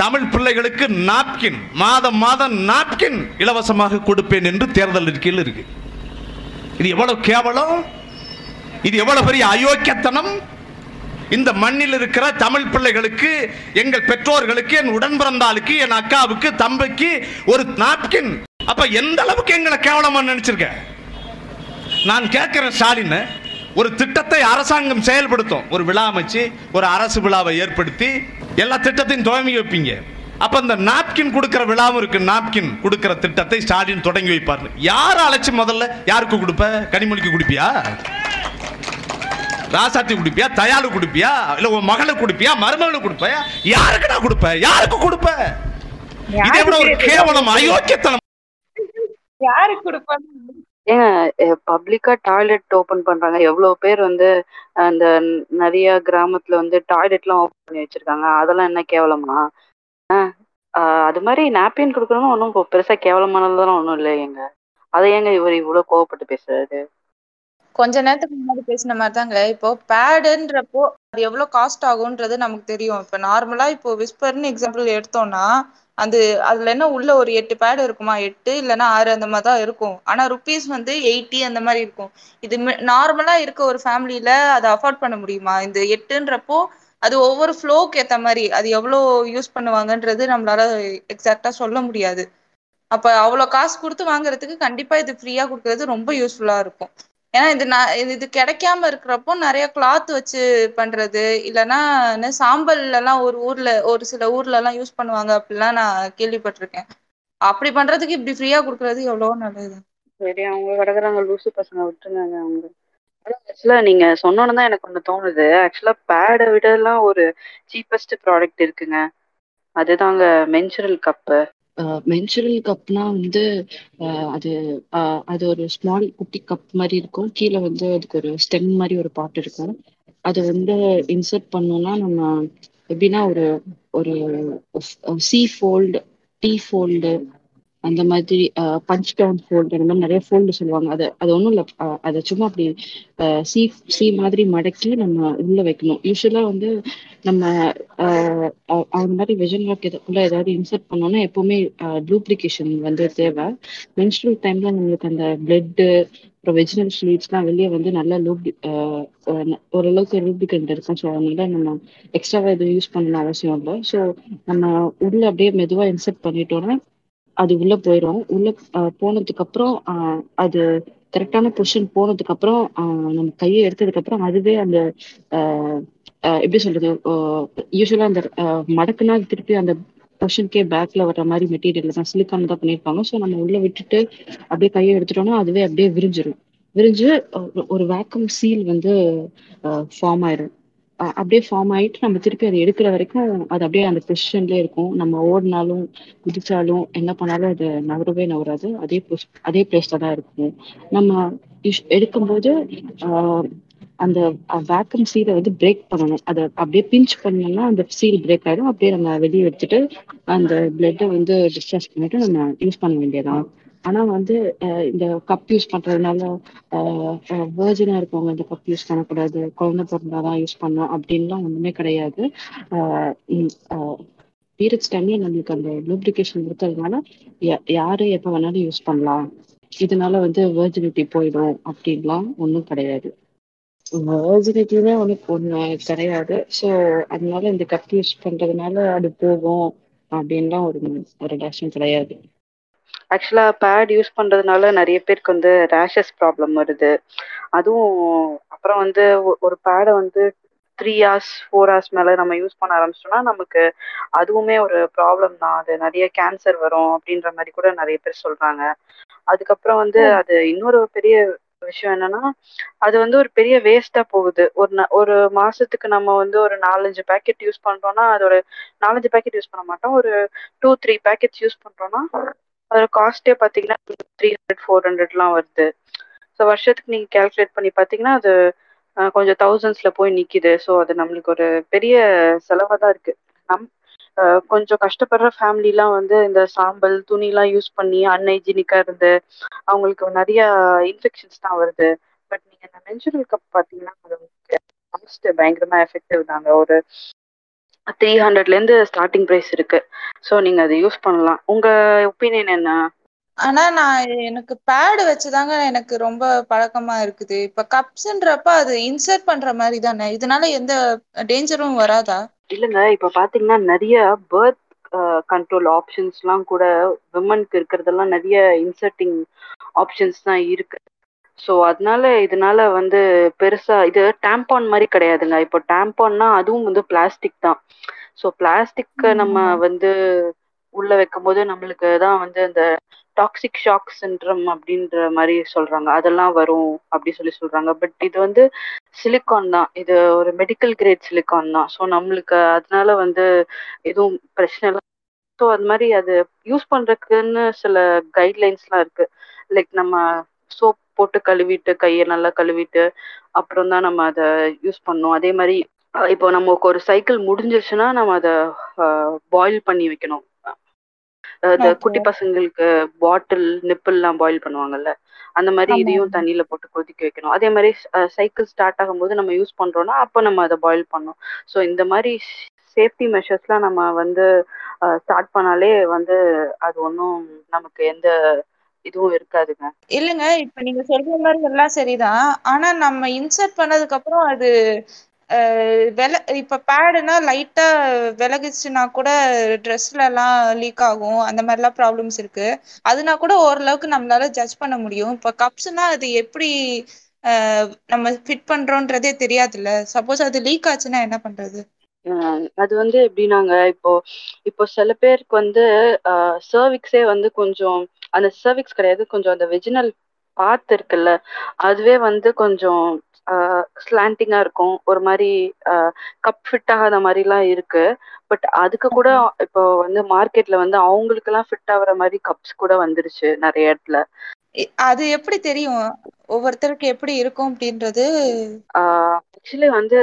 தமிழ் பிள்ளைகளுக்கு நாப்கின் மாதம் மாதம் நாப்கின் இலவசமாக கொடுப்பேன் என்று தேர்தல் அறிக்கையில் இருக்கு. இது எவ்வளவு கேவலம்? இது எவ்வளவு பெரிய அயோக்கியத்தனம்? இந்த மண்ணில் இருக்கிற தமிழ் பிள்ளைகளுக்கு எங்கள் பெற்றோர்களுக்கு என் உடன் பிறந்தாளுக்கு என் அக்காவுக்கு தம்பிக்கு ஒரு நாப்கின் அப்ப எந்த அளவுக்கு எங்களை கேவலமா நினைச்சிருக்க? நான் கேட்கிறேன் ஸ்டாலின் ஒரு திட்டத்தை அரசாங்கம் செயல்படுத்தும். ஒரு விழா அமைச்சு ஒரு அரசு விழாவை ஏற்படுத்தி எல்லா திட்டத்தையும் துவங்கி வைப்பீங்க. அப்ப இந்த நாப்கின் கொடுக்கிற விழாவும் இருக்கு. நாப்கின் கொடுக்கிற திட்டத்தை ஸ்டாலின் தொடங்கி வைப்பார். யார் அழைச்சு முதல்ல யாருக்கு கொடுப்ப? கனிமொழிக்கு கொடுப்பியா? ராசாத்தி குடிப்பியா? தயாளு குடிப்பியா? இல்ல உன் மகளுக்கு குடிப்பியா? மருமகளுக்கு கொடுப்பியா யாருக்குடா கொடுப்ப? யாருக்கு கொடுப்ப? இதே விட ஒரு கேவலம் அயோக்கியத்தனம். யாருக்கு கொடுப்பாங்க ஏங்க பப்ளிக்கா டாய்லெட் ஓபன் பண்றாங்க. எவ்வளவு பேர் வந்து அந்த நிறைய கிராமத்துல வந்து டாய்லெட் எல்லாம் ஓபன் பண்ணி வச்சிருக்காங்க. அதெல்லாம் என்ன கேவலமா? அது மாதிரி நாப்கின் கொடுக்கறதும் ஒன்றும் பெருசா கேவலமானதுலாம் ஒன்றும் இல்லை எங்க அதை ஏங்க இவர் இவ்வளவு கோவப்பட்டு பேசுறாரு? கொஞ்ச நேரத்துக்கு முன்னாடி பேசின மாதிரி தாங்க இப்போ பேடுன்றப்போ அது எவ்வளவு காஸ்ட் ஆகும்ன்றது நமக்கு தெரியும். இப்ப நார்மலா இப்போ விஸ்பர்னு எக்ஸாம்பிள் எடுத்தோம்னா அது அதுல என்ன உள்ள ஒரு எட்டு பேடு இருக்குமா? எட்டு இல்லைன்னா ஆறு அந்த மாதிரி தான் இருக்கும். ஆனா ருபீஸ் வந்து எயிட்டி அந்த மாதிரி இருக்கும். இது நார்மலா இருக்க ஒரு ஃபேமிலியில அதை அஃபோர்ட் பண்ண முடியுமா? இந்த எட்டுன்றப்போ அது ஒவ்வொரு ஃப்ளோக்கு ஏத்த மாதிரி அது எவ்வளோ யூஸ் பண்ணுவாங்கன்றது நம்மளால எக்ஸாக்டா சொல்ல முடியாது. அப்ப அவ்வளவு காசு கொடுத்து வாங்குறதுக்கு கண்டிப்பா இது ஃப்ரீயா கொடுக்கறது ரொம்ப யூஸ்ஃபுல்லா இருக்கும். ஏன்னா இது நான் இது இது கிடைக்காம இருக்கிறப்போ நிறைய கிளாத் வச்சு பண்றது. இல்லைன்னா சாம்பல்ல எல்லாம் ஒரு ஊர்ல ஒரு சில ஊர்ல எல்லாம் யூஸ் பண்ணுவாங்க அப்படிலாம் நான் கேள்விப்பட்டிருக்கேன். அப்படி பண்றதுக்கு இப்படி ஃப்ரீயா கொடுக்கறது எவ்வளவு நல்லது. சரி அவங்க கிடக்குறாங்க லூசு பசங்க விட்டுருங்க அவங்க. ஆக்சுவலா நீங்க சொன்னோன்னு தான் எனக்கு ஒண்ணு தோணுது. ஆக்சுவலா பேடை விட எல்லாம் ஒரு சீப்பஸ்ட் ப்ராடக்ட் இருக்குங்க. அதுதாங்க மென்சுரல் கப்பு மென்சுரல் கப்னா வந்து அது அது ஒரு ஸ்மால் குட்டி கப் மாதிரி இருக்கும். கீழே வந்து அதுக்கு ஒரு ஸ்டெம் மாதிரி ஒரு பாட்டு இருக்கும். அது வந்து இன்சர்ட் பண்ணோம்னா நம்ம எப்படின்னா ஒரு ஒரு சி ஃபோல்டு டி ஃபோல்டு அந்த மாதிரி பஞ்ச் டவுன் ஃபோல்டு அந்த மாதிரி நிறைய ஃபோல்டு சொல்லுவாங்க. அது அது ஒன்றும் இல்லை. அதை சும்மா அப்படி சி சி மாதிரி மடக்கி நம்ம உள்ள வைக்கணும். யூஸ்வலாக வந்து நம்ம அந்த மாதிரி வெஜன் ஒர்க் இதுக்குள்ள ஏதாவது இன்சர்ட் பண்ணோம்னா எப்பவுமே டூப்ளிகேஷன் வந்து தேவை. மென்ஸ்ட்ரல் டைம்ல நம்மளுக்கு அந்த பிளட்டு அப்புறம் வெஜினல் ஸ்வீட்ஸ்லாம் வெளியே வந்து நல்லா லூப்டி ஓரளவுக்கு லூப்ளிகண்ட் இருக்கும். ஸோ அதனால நம்ம எக்ஸ்ட்ராவா எதுவும் யூஸ் பண்ணணும் அவசியம் இல்லை. ஸோ நம்ம உள்ள அப்படியே மெதுவாக இன்சர்ட் பண்ணிட்டோம்னா அது உள்ள போயிடும் உள்ள போனதுக்கு அப்புறம் அது கரெக்டான பொசிஷன் போனதுக்கு அப்புறம் நம்ம கையை எடுத்ததுக்கு அப்புறம் அதுவே அந்த எப்படி சொல்றது யூஸ்வலா அந்த மடக்குனா திருப்பி அந்த பொஷனுக்கே பேக்ல வர்ற மாதிரி மெட்டீரியல் தான் சிலிக்கான் தான் பண்ணியிருப்பாங்க. ஸோ நம்ம உள்ள விட்டுட்டு அப்படியே கையை எடுத்துட்டோம்னா அதுவே அப்படியே விரிஞ்சிடும் விரிஞ்சு ஒரு- வேக்கம் சீல் வந்து ஃபார்ம் ஆயிடும் அப்படியே ஃபார்ம் ஆயிட்டு நம்ம திருப்பி அதை எடுக்கிற வரைக்கும் அது அப்படியே அந்த பொசிஷன்ல இருக்கும். நம்ம ஓடினாலும் குதிச்சாலும் என்ன பண்ணாலும் அது நகரவே நகராது. அதே அதே பிளேஸ்ல தான் இருக்கும். நம்ம யூஸ்- எடுக்கும்போது ஆஹ் அந்த வேக்கம் சீலை வந்து பிரேக் பண்ணணும். அதை அப்படியே பிஞ்ச் பண்ணோம்னா அந்த சீல் பிரேக் ஆயிடும். அப்படியே நம்ம வெளியே எடுத்துட்டு அந்த பிளட்டை வந்து டிஸ்சார்ஜ் பண்ணிட்டு நம்ம யூஸ் பண்ண வேண்டியதான் ஆனா வந்து இந்த கப் யூஸ் பண்றதுனால வேர்ஜினா இருக்கவங்க இந்த கப் யூஸ் பண்ணக்கூடாது குழந்தை பிறந்தாதான் யூஸ் பண்ணணும் அப்படின்லாம் ஒண்ணுமே கிடையாது. பீரியட்ஸ் டைம்ல நம்மளுக்கு அந்த லூப்ரிகேஷன் இருக்கிறதுனால யா- யாரு எப்ப வேணாலும் யூஸ் பண்ணலாம். இதனால வந்து வேர்ஜினிட்டி போயிடும் அப்படின்லாம் ஒன்றும் கிடையாது. வேர்ஜினிட்டியுமே ஒண்ணு ஒன்று கிடையாது. ஸோ அதனால இந்த கப் யூஸ் பண்றதுனால அது போகும் அப்படின்லாம் ஒரு ஒரு கிடையாது. ஆக்சுவலா பேட் யூஸ் பண்றதுனால நிறைய பேருக்கு வந்து ரேஷஸ் ப்ராப்ளம் வருது. அதுவும் அப்புறம் வந்து ஒரு பேடை வந்து த்ரீ ஹார்ஸ் ஃபோர் ஹார்ஸ் மேல நம்ம யூஸ் பண்ண ஆரம்பிச்சிட்டோம்னா நமக்கு அதுவுமே ஒரு ப்ராப்ளம் தான். அது நிறைய கேன்சர் வரும் அப்படின்ற மாதிரி கூட நிறைய பேர் சொல்றாங்க. அதுக்கப்புறம் வந்து அது இன்னொரு பெரிய விஷயம் என்னன்னா அது வந்து ஒரு பெரிய வேஸ்டா போகுது. ஒரு ஒரு மாசத்துக்கு நம்ம வந்து ஒரு நாலஞ்சு பேக்கெட் யூஸ் பண்றோம்னா அதோட நாலஞ்சு பேக்கெட் யூஸ் பண்ண மாட்டோம். ஒரு டூ த்ரீ பேக்கெட்ஸ் யூஸ் பண்றோம்னா அதோட காஸ்டே பார்த்தீங்கன்னா த்ரீ ஹண்ட்ரட் ஃபோர் ஹண்ட்ரட்லாம் வருது. ஸோ வருஷத்துக்கு நீங்க கால்குலேட் பண்ணி பார்த்தீங்கன்னா அது கொஞ்சம் தௌசண்ட்ஸ்ல போய் நிக்குது. ஸோ அது நம்மளுக்கு ஒரு பெரிய செலவாக தான் இருக்கு. நம் கொஞ்சம் கஷ்டப்படுற ஃபேமிலிலாம் வந்து இந்த சாம்பல் துணிலாம் யூஸ் பண்ணி அன்ஹைஜீனிக்காக இருந்து அவங்களுக்கு நிறைய இன்ஃபெக்ஷன்ஸ் தான் வருது. பட் நீங்கள் இந்த மென்சுரல் கப் பார்த்தீங்கன்னா அது பயங்கரமா எஃபெக்டிவ் தாங்க. ஒரு த்ரீ ஹண்ட்ரட்லேருந்து ஸ்டார்டிங் ப்ரைஸ் இருக்கு. ஸோ நீங்க அதை யூஸ் பண்ணலாம். உங்க ஒப்பீனியன் என்ன? ஆனா நான் எனக்கு பேடு வச்சுதாங்க எனக்கு ரொம்ப பழக்கமா இருக்குது. இப்ப கப்ஸ்ன்றப்ப அது இன்சர்ட் பண்ற மாதிரி தானே? இதனால எந்த டேஞ்சரும் வராதா? இல்லைங்க இப்போ பார்த்தீங்கன்னா நிறைய பேர்த் கண்ட்ரோல் ஆப்ஷன்ஸ்லாம் கூட விமனுக்கு இருக்கிறதெல்லாம் நிறைய இன்சர்ட்டிங் ஆப்ஷன்ஸ் தான் இருக்கு. ஸோ அதனால இதனால வந்து பெருசா இது டேம்பான் மாதிரி கிடையாதுங்க. இப்போ டேம்பான்னா அதுவும் வந்து பிளாஸ்டிக் தான். ஸோ பிளாஸ்டிக்கை நம்ம வந்து உள்ள வைக்கும்போது நம்மளுக்கு தான் வந்து அந்த டாக்ஸிக் ஷாக் சின்ட்ரம் அப்படின்ற மாதிரி சொல்றாங்க. அதெல்லாம் வரும் அப்படி சொல்லி சொல்றாங்க. பட் இது வந்து சிலிக்கான் தான். இது ஒரு மெடிக்கல் கிரேட் சிலிக்கான் தான். ஸோ நம்மளுக்கு அதனால வந்து எதுவும் பிரச்சனை இல்லை. ஸோ அது மாதிரி அது யூஸ் பண்றதுக்குன்னு சில கைட்லைன்ஸ்லாம் இருக்கு. லைக் நம்ம சோப் போட்டு கழுவிட்டு கையை நல்லா கழுவிட்டு அப்புறம் தான் நம்ம அதை யூஸ் பண்ணணும் அதே மாதிரி இப்போ நமக்கு ஒரு சைக்கிள் முடிஞ்சிருச்சுன்னா நம்ம அதை பாயில் பண்ணி வைக்கணும். குட்டி பசங்களுக்கு பாட்டில் நிப்பிள்லாம் பாயில் பண்ணுவாங்கல்ல அந்த மாதிரி. இதையும் தண்ணியில போட்டு கொதிக்க வைக்கணும் அதே மாதிரி சைக்கிள் ஸ்டார்ட் ஆகும்போது நம்ம யூஸ் பண்றோம்னா அப்போ நம்ம அதை பாயில் பண்ணணும் ஸோ இந்த மாதிரி சேஃப்டி மெஷர்ஸ்லாம் நம்ம வந்து ஸ்டார்ட் பண்ணாலே வந்து அது ஒன்றும் நமக்கு எந்த இதுவும் இருக்காதுங்க. இல்லைங்க இப்ப நீங்க சொல்ற மாதிரி எல்லாம் சரிதான். ஆனா நம்ம இன்சர்ட் பண்ணதுக்கு அப்புறம் அது வில இப்ப பேடுனா லைட்டா விலகுச்சுன்னா கூட ட்ரெஸ்ல எல்லாம் லீக் ஆகும். அந்த மாதிரிலாம் ப்ராப்ளம்ஸ் இருக்கு. அதுனா கூட ஓரளவுக்கு நம்மளால ஜட்ஜ் பண்ண முடியும். இப்ப கப்ஸ்னா அது எப்படி நம்ம ஃபிட் பண்றோன்றதே தெரியாதுல்ல. சப்போஸ் அது லீக் ஆச்சுன்னா என்ன பண்றது? அது வந்து எப்படின்னாங்க இப்போ இப்போ சில பேருக்கு வந்து சர்விக்ஸே வந்து கொஞ்சம் அந்த சர்விக்ஸ் கிடையாது. கொஞ்சம் அந்த வெஜினல் பாத் இருக்குல்ல அதுவே வந்து கொஞ்சம் ஸ்லாண்டிங்கா இருக்கும். ஒரு மாதிரி கப் ஃபிட் ஆகாத மாதிரிலாம் இருக்கு. பட் அதுக்கு கூட இப்போ வந்து மார்க்கெட்ல வந்து அவங்களுக்கெல்லாம் ஃபிட் ஆகுற மாதிரி கப்ஸ் கூட வந்துருச்சு நிறைய இடத்துல. அது எப்படி தெரியும்? ஒவ்வொருத்தருக்கு எப்படி இருக்கும் அப்படின்றது? ஆக்சுவலி வந்து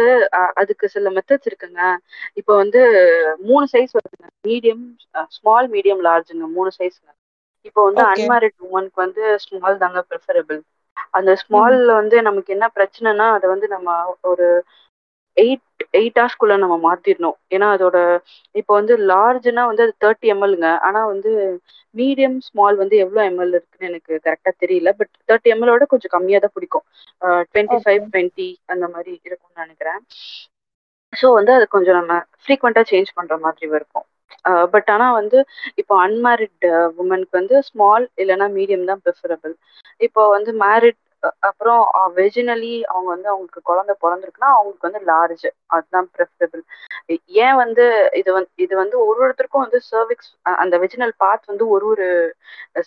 அதுக்கு சில மெத்தட்ஸ் இருக்குங்க. இப்போ வந்து மூணு சைஸ் வருதுங்க. மீடியம் ஸ்மால் மீடியம் லார்ஜுங்க மூணு சைஸ்ங்க இப்போ வந்து. அன்மேரிட் உமனுக்கு வந்து ஸ்மால் தாங்க ப்ரிஃபரபிள் அந்த ஸ்மால்ல வந்து நமக்கு என்ன பிரச்சனைனா அதை வந்து நம்ம ஒரு எயிட் எயிட் ஹவர்ஸ்க்குள்ள நம்ம மாத்திடணும் ஏன்னா அதோட இப்போ வந்து லார்ஜ்னா வந்து அது தேர்ட்டி எம்எல்ங்க ஆனா வந்து மீடியம் ஸ்மால் வந்து எவ்வளோ எம்எல் இருக்குன்னு எனக்கு கரெக்டாக தெரியல. பட் தேர்ட்டி எம்எலோட கொஞ்சம் கம்மியாக தான் பிடிக்கும். டுவெண்ட்டி ஃபைவ் டுவெண்ட்டி அந்த மாதிரி இருக்கும்னு நினைக்கிறேன். ஸோ வந்து அது கொஞ்சம் நம்ம ஃப்ரீக்வெண்ட்டாக சேஞ்ச் பண்ணுற மாதிரி இருக்கும். பட் ஆனால் வந்து இப்போ அன்மேரிட் உமனுக்கு வந்து ஸ்மால் இல்லைன்னா மீடியம் தான் ப்ரிஃபரபிள் இப்போ வந்து மேரிட் அப்புறம் வெஜினலி அவங்க வந்து அவங்களுக்கு குழந்தை பிறந்திருக்குன்னா அவங்களுக்கு வந்து லார்ஜ் அதுதான் ப்ரிஃபரபிள் ஏன் வந்து இது வந்து இது வந்து ஒரு ஒருத்தருக்கும் வந்து சர்விக்ஸ் அந்த வெஜினல் பார்ட் வந்து ஒரு ஒரு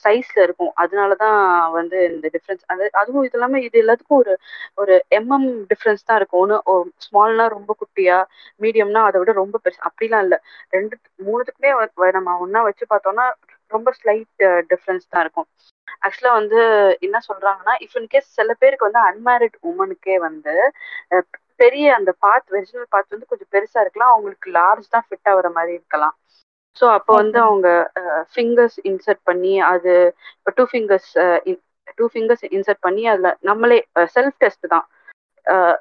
சைஸ்ல இருக்கும். அதனாலதான் வந்து இந்த டிஃப்ரென்ஸ் அது அதுவும் இது இல்லாமல் இது எல்லாத்துக்கும் ஒரு ஒரு எம்எம் டிஃப்ரென்ஸ் தான் இருக்கும். ஒன்று ஸ்மால்னா ரொம்ப குட்டியா மீடியம்னா அதை விட ரொம்ப பெருசு அப்படிலாம் இல்லை. ரெண்டு மூணுத்துக்குமே நம்ம ஒன்னா வச்சு பார்த்தோம்னா ரொம்ப ஸ்லைட் டிஃப்ரென்ஸ் தான் இருக்கும். ஆக்சுவலாக வந்து என்ன சொல்றாங்கன்னா இஃப் இன் கேஸ் சில பேருக்கு வந்து அன்மேரிட் உமனுக்கே வந்து பெரிய அந்த பாத் வெஜினல் பாத் வந்து கொஞ்சம் பெருசா இருக்கலாம். அவங்களுக்கு லார்ஜ் தான் ஃபிட் ஆகுற மாதிரி இருக்கலாம். ஸோ அப்போ வந்து. அவங்க ஃபிங்கர்ஸ் இன்சர்ட் பண்ணி அது இப்போ two fingers two fingers insert பண்ணி அதில் நம்மளே செல்ஃப் டெஸ்ட் தான்.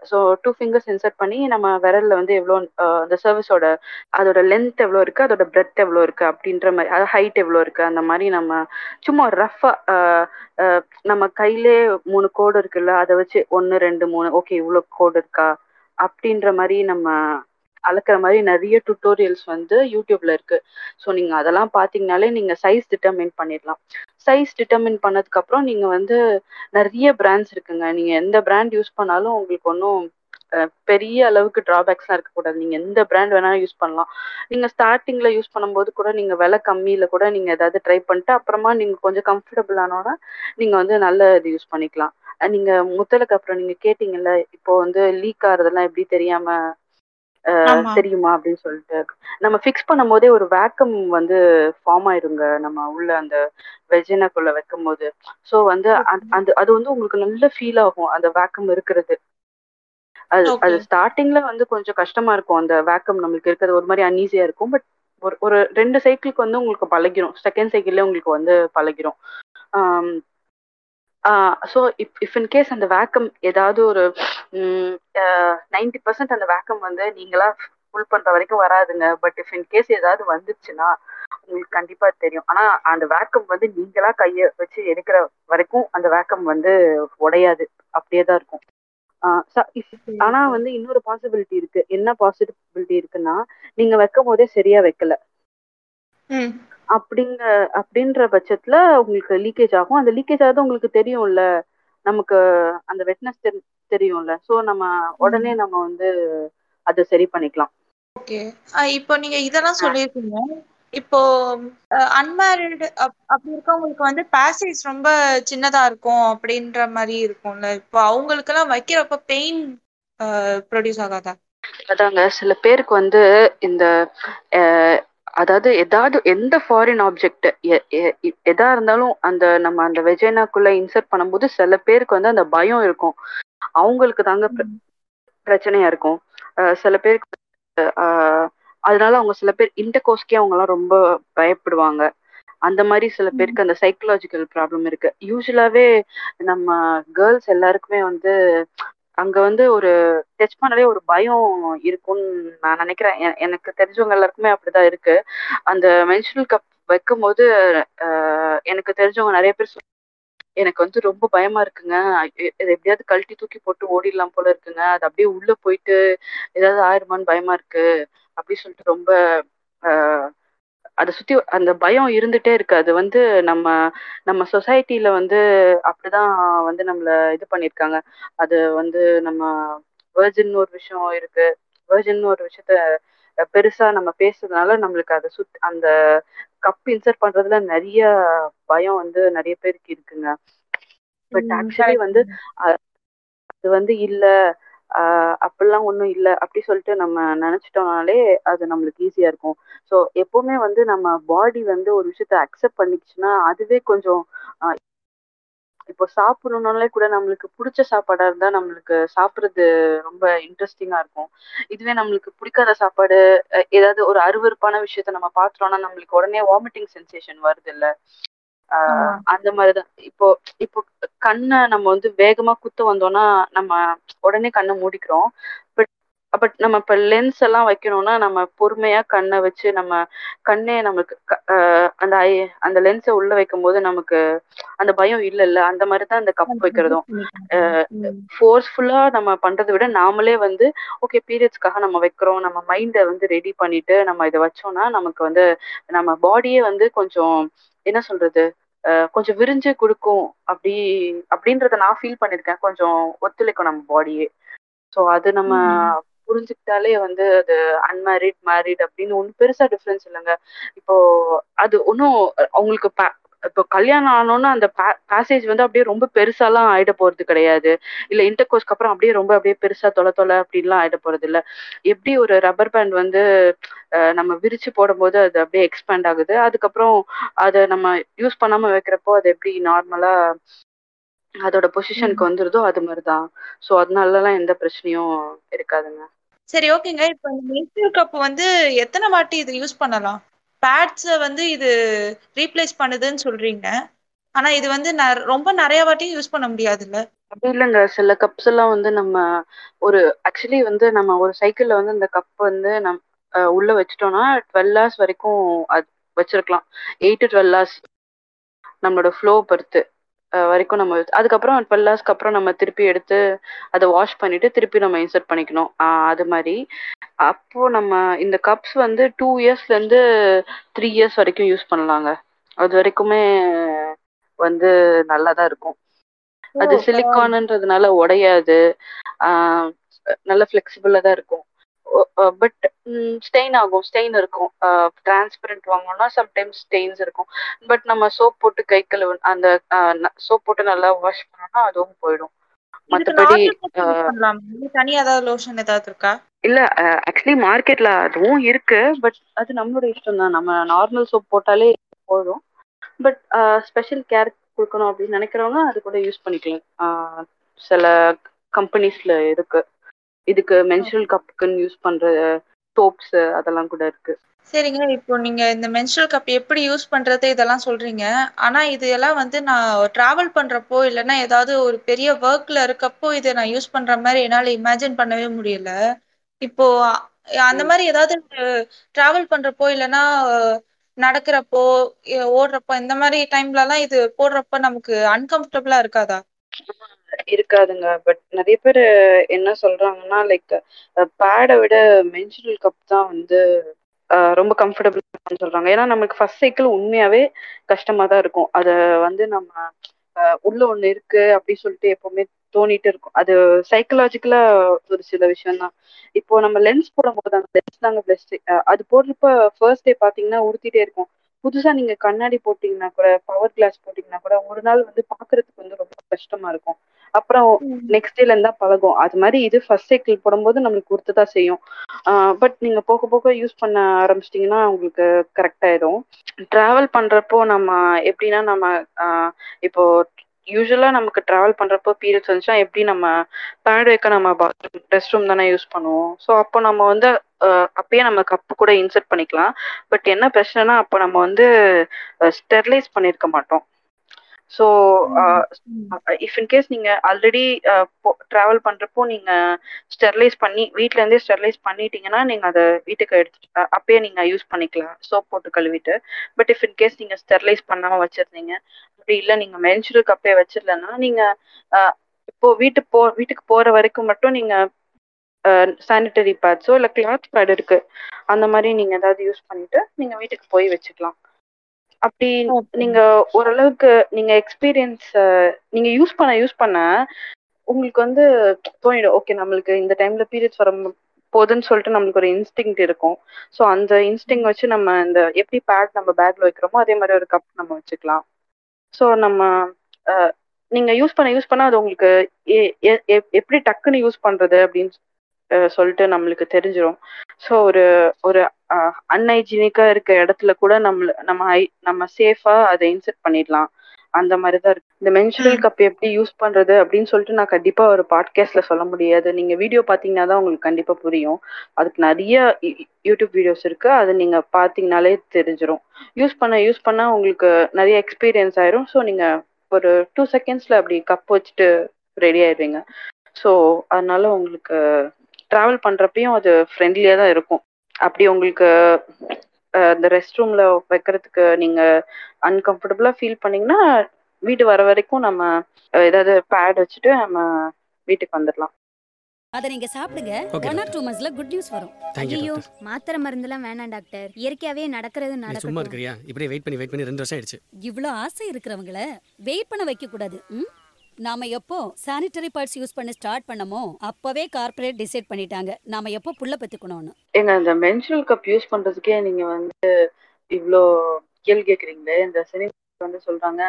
ஸோ டூ ஃபிங்கர்ஸ் இன்சர்ட் பண்ணி நம்ம விரல்ல வந்து எவ்வளோ அந்த சர்வீஸோட அதோட லென்த் எவ்வளோ இருக்கு அதோட பிரெத் எவ்வளோ இருக்கு அப்படின்ற மாதிரி அது ஹைட் எவ்வளோ இருக்கு அந்த மாதிரி நம்ம சும்மா ரஃபாக நம்ம கையிலே மூணு கோடு இருக்குல்ல அதை வச்சு ஒன்று ரெண்டு மூணு ஓகே இவ்வளோ கோடு இருக்கா அப்படின்ற மாதிரி நம்ம அளக்குற மாதிரி நிறைய டுட்டோரியல்ஸ் வந்து யூடியூப்ல இருக்கு. ஸோ நீங்க அதெல்லாம் பார்த்தீங்கனாலே நீங்க சைஸ் டிட்டர்மின் பண்ணிடலாம். சைஸ் டிட்டர்மின் பண்ணதுக்கு அப்புறம் நீங்க வந்து நிறைய பிராண்ட்ஸ் இருக்குங்க. நீங்க எந்த பிராண்ட் யூஸ் பண்ணாலும் உங்களுக்கு ஒன்றும் பெரிய அளவுக்கு டிராபேக்ஸ்லாம் இருக்கக்கூடாது. நீங்க எந்த பிராண்ட் வேணாலும் யூஸ் பண்ணலாம். நீங்க ஸ்டார்டிங்ல யூஸ் பண்ணும்போது கூட நீங்க விலை கம்மியில கூட நீங்க ஏதாவது ட்ரை பண்ணிட்டு அப்புறமா நீங்க கொஞ்சம் கம்ஃபர்டபுள் ஆனோன்னா நீங்க வந்து நல்ல இது யூஸ் பண்ணிக்கலாம். நீங்கள் நீங்க முத்தலுக்கு அப்புறம் நீங்க கேட்டீங்கல்ல இப்போ வந்து லீக் ஆகிறதெல்லாம் எப்படி தெரியாம தெரியுமா அப்படின்னு சொல்லிட்டு. நம்ம ஃபிக்ஸ் பண்ணும் போதே ஒரு வேக்கம் வந்து ஃபார்ம் ஆயிருங்க. நம்ம உள்ள அந்த வெஜினக்குள்ள வைக்கும் போது ஸோ வந்து அந்த- அது வந்து உங்களுக்கு நல்ல ஃபீல் ஆகும். அந்த வேக்கம் இருக்கிறது. அது. அது ஸ்டார்டிங்ல வந்து கொஞ்சம் கஷ்டமா இருக்கும். அந்த வேக்கம் நம்மளுக்கு இருக்கிறது ஒரு மாதிரி அன்ஈஸியா இருக்கும். பட் ஒரு ஒரு ரெண்டு சைக்கிளுக்கு வந்து உங்களுக்கு பழகிரும். செகண்ட் சைக்கிள்ல உங்களுக்கு வந்து பழகிரும். So if if in case அந்த வேக்கம் ஏதாவது ஒரு நைன்டி பர்சன்ட் அந்த வேக்கம் வந்து நீங்களா ஃபுல் பண்ற வரைக்கும் வராதுங்க. பட் இஃப் இன் கேஸ் ஏதாவது வந்துச்சுன்னா உங்களுக்கு கண்டிப்பா தெரியும். ஆனா அந்த வேக்கம் வந்து நீங்களா கைய வச்சு எடுக்கிற வரைக்கும் அந்த வேக்கம் வந்து உடையாது. அப்படியே தான் இருக்கும். ஆஹ் ஆனா வந்து இன்னொரு பாசிபிலிட்டி இருக்கு. என்ன பாசிபிலிட்டி இருக்குன்னா நீங்க வைக்கும் போதே சரியா வைக்கல. அப்படிங்க அப்படின்ற பட்சத்துல உங்களுக்கு லீக்கேஜ் ஆகும். அந்த லீக்கேஜ் ஆகுது உங்களுக்கு தெரியும்ல. நமக்கு அந்த வெட்னஸ் தெரியும்ல. சோ நம்ம உடனே நம்ம வந்து அதை சரி பண்ணிக்கலாம். ஓகே இப்போ நீங்க இதெல்லாம் சொல்லியிருக்கீங்க. இப்போ அன்மேரிடு அப்படி இருக்கவங்களுக்கு வந்து பேசேஜ் ரொம்ப சின்னதா இருக்கும் அப்படின்ற மாதிரி இருக்கும்ல. இப்போ அவங்களுக்கெல்லாம் வைக்கிறப்ப பெயின் ப்ரொடியூஸ் ஆகாதா? அதாங்க. சில பேருக்கு வந்து இந்த அதாவது ஏதாவது எந்த ஃபாரின் ஆப்ஜெக்ட் எதா இருந்தாலும் அந்த நம்ம அந்த வெஜைனாக்குள்ள இன்சர்ட் பண்ணும்போது சில பேருக்கு வந்து அந்த பயம் இருக்கும். அவங்களுக்கு தாங்க பிர- பிரச்சனையா இருக்கும். அஹ், சில பேருக்கு அதனால அவங்க சில பேர் இன்டர்கோஸ்க்கே அவங்க எல்லாம் ரொம்ப பயப்படுவாங்க. அந்த மாதிரி சில பேருக்கு அந்த சைக்கலாஜிக்கல் ப்ராப்ளம் இருக்கு. யூஸ்வலாவே நம்ம கேர்ள்ஸ் எல்லாருக்குமே வந்து அங்க வந்து ஒரு டச் பண்ணவே ஒரு பயம் இருக்கும்னு நான் நினைக்கிறேன். எனக்கு தெரிஞ்சவங்க எல்லாருக்குமே அப்படிதான் இருக்கு. அந்த மென்சுரல் கப் வைக்கும் போது எனக்கு தெரிஞ்சவங்க நிறைய பேர் எனக்கு வந்து ரொம்ப பயமா இருக்குங்க. இது எப்படியாவது கழட்டி தூக்கி போட்டு ஓடிடலாம் போல இருக்குங்க. அது அப்படியே உள்ள போயிட்டு ஏதாவது ஆயிருமான்னு பயமா இருக்கு. அப்படி சொல்லிட்டு ரொம்ப ஆஹ், அதை சுத்தி அந்த பயம் இருந்துட்டே இருக்கு. அது வந்து நம்ம நம்ம சொசைட்டில வந்து அப்படிதான் வந்து நம்மள இது பண்ணிருக்காங்க அது வந்து நம்ம வேர்ஜின் ஒரு விஷயம் இருக்கு. வேர்ஜின் ஒரு விஷயத்த பெருசா நம்ம பேசுறதுனால நம்மளுக்கு அதை சுத் அந்த கப் இன்சர்ட் பண்றதுல நிறைய பயம் வந்து நிறைய பேருக்கு இருக்குங்க. But actually. வந்து அது வந்து இல்ல. அப்படிலாம் ஒன்றும் இல்ல. அப்படி சொல்லிட்டு நம்ம நினைச்சிட்டோம்னாலே அது நம்மளுக்கு ஈஸியா இருக்கும். ஸோ எப்பவுமே வந்து நம்ம பாடி வந்து ஒரு விஷயத்த அக்செப்ட் பண்ணிக்கிச்சுன்னா அதுவே கொஞ்சம் ஆஹ் இப்போ சாப்பிடணும்னாலே கூட நம்மளுக்கு பிடிச்ச சாப்பாடா இருந்தா நம்மளுக்கு சாப்பிடுறது ரொம்ப இன்ட்ரெஸ்டிங்கா இருக்கும். இதுவே நம்மளுக்கு பிடிக்காத சாப்பாடு ஏதாவது ஒரு அருவருப்பான விஷயத்த நம்ம பார்த்தோம்னா நம்மளுக்கு உடனே வாமிட்டிங் சென்சேஷன் வருது இல்ல. அந்த மாதிரிதான். இப்போ இப்போ கண்ணை நம்ம வந்து வேகமா குத்த வந்தோம்னா நம்ம உடனே கண்ணை மூடிக்கிறோம். பட் பட் நம்ம இப்ப லென்ஸ் எல்லாம் வைக்கணும்னா நம்ம பொறுமையா கண்ணை வச்சு நம்ம கண்ணே நமக்கு அந்த ஐ அந்த லென்ஸை உள்ள வைக்கும் போது நமக்கு அந்த பயம் இல்ல இல்ல அந்த மாதிரி தான் அந்த கப் வைக்கிறதும். ஃபோர்ஸ்ஃபுல்லா நம்ம பண்றதை விட நாமளே வந்து ஓகே பீரியட்ஸ்க்காக நம்ம வைக்கிறோம். நம்ம மைண்டை வந்து ரெடி பண்ணிட்டு நம்ம இதை வச்சோம்னா நமக்கு வந்து நம்ம பாடியே வந்து கொஞ்சம் என்ன சொல்றது கொஞ்சம் விரிஞ்சு கொடுக்கும். அப்படி அப்படின்றத நான் ஃபீல் பண்ணிருக்கேன் கொஞ்சம் ஒத்துழைக்கும் நம்ம பாடியே ஸோ அது நம்ம புரிஞ்சுக்கிட்டாலே வந்து அது அன்மேரிட் மேரிட் அப்படின்னு ஒன்றும் பெருசா டிஃப்ரென்ஸ் இல்லைங்க. இப்போ அது ஒன்றும் அவங்களுக்கு இப்போ கல்யாணம் ஆனோன்னா அந்த பேசேஜ் வந்து அப்படியே ரொம்ப பெருசாலாம் ஆயிட போறது கிடையாது. இல்ல இன்டர் கோர்ஸ்க்கு அப்புறம் அப்படியே ரொம்ப அப்படியே பெருசா தொலை தொலை அப்படின்லாம் ஆயிட போறது இல்ல. எப்படி ஒரு ரப்பர் பேண்ட் வந்து நம்ம விரிச்சு போடும்போது அது அப்படியே எக்ஸ்பேண்ட் ஆகுது. அதுக்கப்புறம் அதை நம்ம யூஸ் பண்ணாம வைக்கிறப்போ அது எப்படி நார்மலா அதோட பொசிஷனுக்கு வந்துருதோ அது மாதிரிதான். ஸோ அதனாலலாம் எந்த பிரச்சனையும் இருக்காதுங்க. சரி ஓகேங்க. இப்போ இந்த மென்ஸ்ட்ரல் கப் வந்து எத்தனை வாட்டி இது யூஸ் பண்ணலாம்? பேட்ஸை வந்து இது ரீப்ளேஸ் பண்ணுதுன்னு சொல்றீங்க. ஆனா இது வந்து ரொம்ப நிறைய வாட்டியும் யூஸ் பண்ண முடியாதுல்ல? அப்படி இல்லைங்க. சில கப்ஸ் எல்லாம் வந்து நம்ம ஒரு ஆக்சுவலி வந்து நம்ம ஒரு சைக்கிள்ல வந்து இந்த கப் வந்து நம் உள்ள வச்சிட்டோம்னா டுவெல் ஹவர்ஸ் வரைக்கும் அது வச்சிருக்கலாம். எயிட் டு டுவெல் ஹவர்ஸ் நம்மளோட ஃப்ளோ பொறுத்து. வரைக்கும் நம்ம அதுக்கப்புறம் டுவெல் ஹவர்ஸ்க்கு அப்புறம் நம்ம திருப்பி எடுத்து அதை வாஷ் பண்ணிட்டு திருப்பி நம்ம இன்சர்ட் பண்ணிக்கணும். அது மாதிரி. அப்போ நம்ம இந்த கப்ஸ் வந்து டூ இயர்ஸ்ல இருந்து த்ரீ இயர்ஸ் வரைக்கும் யூஸ் பண்ணலாங்க. அது வரைக்குமே வந்து நல்லா தான் இருக்கும் அது சிலிக்கான்ன்றதுனால உடையாது. நல்ல ஃபிளெக்சிபிளா தான் இருக்கும். பட் ஸ்டெயின் ஆகும் ஸ்டெயின் இருக்கும். டிரான்ஸ்பரண்ட் வாங்கணும்னா சம்டைம்ஸ் ஸ்டெயின்ஸ் இருக்கும். பட் நம்ம சோப் போட்டு கை கழுவு அந்த சோப் போட்டு நல்லா வாஷ் பண்ணோம்னா அதுவும் போயிடும். பண்ணலாம்? தனியா ஏதாவது லோஷன் ஏதாவது இருக்கா? இல்ல ஆக்சுவலி மார்க்கெட்ல அதுவும் இருக்கு. பட் அது நம்மளோட இஷ்டம் தான். நம்ம நார்மல் சோப் போட்டாலே போதும். பட் ஸ்பெஷல் கேர் கொடுக்கணும் அப்படின்னு நினைக்கிறவங்க அது கூட யூஸ் பண்ணிக்கலாம். சில கம்பெனிஸ்ல இருக்கு. இதுக்கு மென்சுரல் கப்புக்குன்னு யூஸ் பண்ற சோப்ஸ் அதெல்லாம் கூட இருக்கு. சரிங்க இப்போ நீங்க இந்த மென்ஸ்ட்ரல் கப் எப்படி யூஸ் பண்றது இதெல்லாம் சொல்றீங்க. ஆனா இது எல்லாம் வந்து நான் டிராவல் பண்றப்போ இல்லைன்னா ஏதாவது ஒரு பெரிய ஒர்க்ல இருக்கப்போ இதை நான் யூஸ் பண்ற மாதிரி என்னால இமேஜின் பண்ணவே முடியல. இப்போ அந்த. மாதிரி ஏதாவது டிராவல் பண்றப்போ இல்லைன்னா நடக்கிறப்போ ஓடுறப்போ இந்த மாதிரி டைம்ல எல்லாம் இது போடுறப்ப நமக்கு அன்கம்ஃபர்டபுளா இருக்காதா? இருக்காதுங்க. பட் நிறைய பேர் என்ன சொல்றாங்கன்னா லைக் பேடை விட மென்சுரல் கப் தான் வந்து ரொம்ப கம்ஃபர்டபுள் சொல்றாங்க. ஏன்னா நமக்கு ஃபர்ஸ்ட் சைக்கிள் உண்மையாவே கஷ்டமா தான் இருக்கும். அதை வந்து நம்ம அஹ், உள்ள ஒண்ணு இருக்கு அப்படின்னு சொல்லிட்டு எப்பவுமே தோணிட்டு இருக்கும். அது சைக்கலாஜிக்கலா ஒரு சில விஷயம் தான். இப்போ நம்ம லென்ஸ் போடும்போது அந்த லென்ஸ் தாங்க பெஸ்ட் அது போடுறப்ப ஃபர்ஸ்ட் டே பாத்தீங்கன்னா உறுத்திட்டே இருக்கும். புதுசா நீங்க கண்ணாடி போட்டீங்கன்னா கூட பவர் கிளாஸ் போட்டீங்கன்னா கூட ஒரு நாள் வந்து பாக்குறதுக்கு வந்து ரொம்ப கஷ்டமா இருக்கும். அப்புறம் நெக்ஸ்ட் டேல இருந்தா பழகும். அது மாதிரி இது ஃபர்ஸ்ட் சைக்கிள் போடும்போது நம்மளுக்கு உறுத்து தான் செய்யும் பட் நீங்க போக போக யூஸ் பண்ண ஆரம்பிச்சிட்டிங்கன்னா உங்களுக்கு கரெக்ட் ஆயிடும். டிராவல் பண்றப்போ நம்ம எப்படின்னா நம்ம இப்போ யூஸ்வலா நமக்கு டிராவல் பண்றப்போ பீரியட்ஸ் வந்துச்சுன்னா எப்படி நம்ம பேட் வைக்க நம்ம பாத்ரூம் ரெஸ்ட் ரூம் தானே யூஸ் பண்ணுவோம். ஸோ அப்போ நம்ம வந்து அப்பயே நம்ம கப்பு கூட இன்சர்ட் பண்ணிக்கலாம். பட் என்ன பிரச்சனைனா அப்போ நம்ம வந்து ஸ்டெர்லைஸ் பண்ணியிருக்க மாட்டோம். ஸோ இஃப் இன்கேஸ் நீங்க ஆல்ரெடி டிராவல் பண்றப்போ நீங்க ஸ்டெர்லைஸ் பண்ணி வீட்ல இருந்தே ஸ்டெர்லைஸ் பண்ணிட்டீங்கன்னா நீங்க அதை வீட்டுக்கு எடுத்து அப்பயே நீங்க யூஸ் பண்ணிக்கலாம். சோப் போட்டு கழுவிட்டு. பட் இஃப் இன்கேஸ் நீங்க ஸ்டெர்லைஸ் பண்ணாம வச்சிருந்தீங்க அப்படி இல்லை நீங்க மென்சுரல் கப்பே வச்சிடலன்னா நீங்க இப்போ வீட்டு போ வீட்டுக்கு போற வரைக்கும் மட்டும் நீங்க சானிட்டரி பேட்ஸோ இல்லை கிளாத் பேட் இருக்கு. அந்த மாதிரி நீங்க ஏதாவது யூஸ் பண்ணிட்டு நீங்க வீட்டுக்கு போய் வச்சுக்கலாம். அப்படி. நீங்க ஓரளவுக்கு நீங்க எக்ஸ்பீரியன்ஸ் நீங்க யூஸ் பண்ண யூஸ் பண்ண உங்களுக்கு வந்து தோணிடும். ஓகே நம்மளுக்கு இந்த டைம்ல பீரியட்ஸ் வர போதுன்னு சொல்லிட்டு நம்மளுக்கு ஒரு இன்ஸ்டிங் இருக்கும். ஸோ அந்த இன்ஸ்டிங் வச்சு நம்ம இந்த எப்படி பேட் நம்ம பேக்ல வைக்கிறோமோ அதே மாதிரி ஒரு கப் நம்ம வச்சுக்கலாம். ஸோ நம்ம நீங்க யூஸ் பண்ண யூஸ் பண்ண அது உங்களுக்கு எப்படி டக்குன்னு யூஸ் பண்றது அப்படின்னு சொல்லிட்டு நம்மளுக்கு தெரிஞ்சிரும். ஸோ ஒரு ஒரு அன்ஹைஜீனிக்கா இருக்க இடத்துல கூட நம்ம நம்ம ஹை- நம்ம சேஃபா அதை இன்செர்ட் பண்ணிடலாம். அந்த மாதிரி தான் இருக்கு. இந்த மென்சுரல் கப் எப்படி யூஸ் பண்றது அப்படின்னு சொல்லிட்டு நான் கண்டிப்பா ஒரு பாட்காஸ்ட்ல சொல்ல முடியாது. நீங்க வீடியோ பாத்தீங்கன்னா தான் உங்களுக்கு கண்டிப்பா புரியும். அதுக்கு நிறைய யூடியூப் வீடியோஸ் இருக்கு. அது நீங்க பாத்தீங்கனாலே தெரிஞ்சிரும். யூஸ் பண்ண யூஸ் பண்ண உங்களுக்கு நிறைய எக்ஸ்பீரியன்ஸ் ஆயிரும். ஸோ நீங்க ஒரு டூ செகண்ட்ஸ்ல அப்படி கப் வச்சுட்டு ரெடி ஆயிடுவீங்க. ஸோ அதனால உங்களுக்கு ட்ராவல் பண்றப்பயும் அது ஃப்ரெண்ட்லியா தான் இருக்கும். அப்படி உங்களுக்கு இந்த ரெஸ்ட் ரூம்ல வைக்கிறதுக்கு நீங்க அன்கம்ஃபர்டபுளா ஃபீல் பண்ணீங்கன்னா வீடு வர வரைக்கும் நம்ம ஏதாவது பேட் வச்சுட்டு நம்ம வீட்டுக்கு வந்துடலாம் அதை நீங்க சாப்பிடுங்க. ஒன் ஆர் டூ மந்த்ஸ்ல குட் நியூஸ் வரும். ஐயோ மாத்திரை மருந்துலாம் வேணாம் டாக்டர் இயற்கையாவே நடக்கிறது நீ சும்மா இருக்கிறியா? இப்படியே வெயிட் பண்ணி வெயிட் பண்ணி ரெண்டு வருஷம் ஆயிடுச்சு. இவ்ளோ ஆசை இருக்கிறவங்கள வெயிட் பண்ண வைக்க கூடாது? நாம எப்போ சானிட்டரி பார்ட்ஸ் யூஸ் பண்ண ஸ்டார்ட் பண்ணமோ அப்பவே கார்ப்பரேட் டிசைட் பண்ணிட்டாங்க. நாம எப்போ புள்ள பெத்துக்கணும்னு. ஏங்க அந்த மென்சுரல் கப் யூஸ் பண்றதுக்கே நீங்க வந்து இவ்வளோ கேள்வி கேக்குறீங்களே. இந்த சினிமா வந்து சொல்றாங்க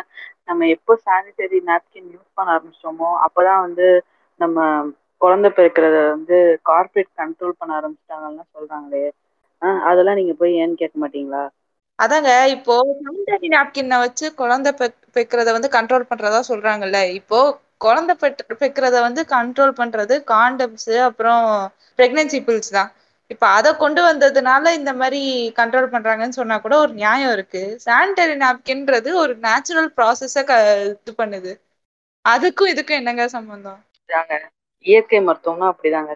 நம்ம எப்போ சானிட்டரி நாப்கின் யூஸ் பண்ண ஆரம்பிச்சோமோ அப்பதான் வந்து நம்ம குழந்தை பிறக்கிறத வந்து கார்ப்பரேட் கண்ட்ரோல் பண்ண ஆரம்பிச்சிட்டாங்கன்னு சொல்றாங்களே. அதெல்லாம் நீங்க போய் ஏன்னு கேட்க மாட்டீங்களா? அதாங்க இப்போ சானிடரி நாப்கின்னை வச்சு குழந்தை பெக் பெக்கிறத வந்து கண்ட்ரோல் பண்றதா சொல்றாங்கல்ல இப்போ குழந்தை பெட் பெக்கிறத வந்து கண்ட்ரோல் பண்றது காண்டம்ஸ் அப்புறம் பிரெக்னன்சி பில்ஸ் தான். இப்போ அதை கொண்டு வந்ததுனால இந்த மாதிரி கண்ட்ரோல் பண்றாங்கன்னு சொன்னா கூட ஒரு நியாயம் இருக்கு. சானிடரி நாப்கின்றது ஒரு நேச்சுரல் ப்ராசஸ க இது பண்ணுது. அதுக்கும் இதுக்கும் என்னங்க சம்பந்தம்? தாங்க இயற்கை மருத்துவம்னா அப்படிதாங்க.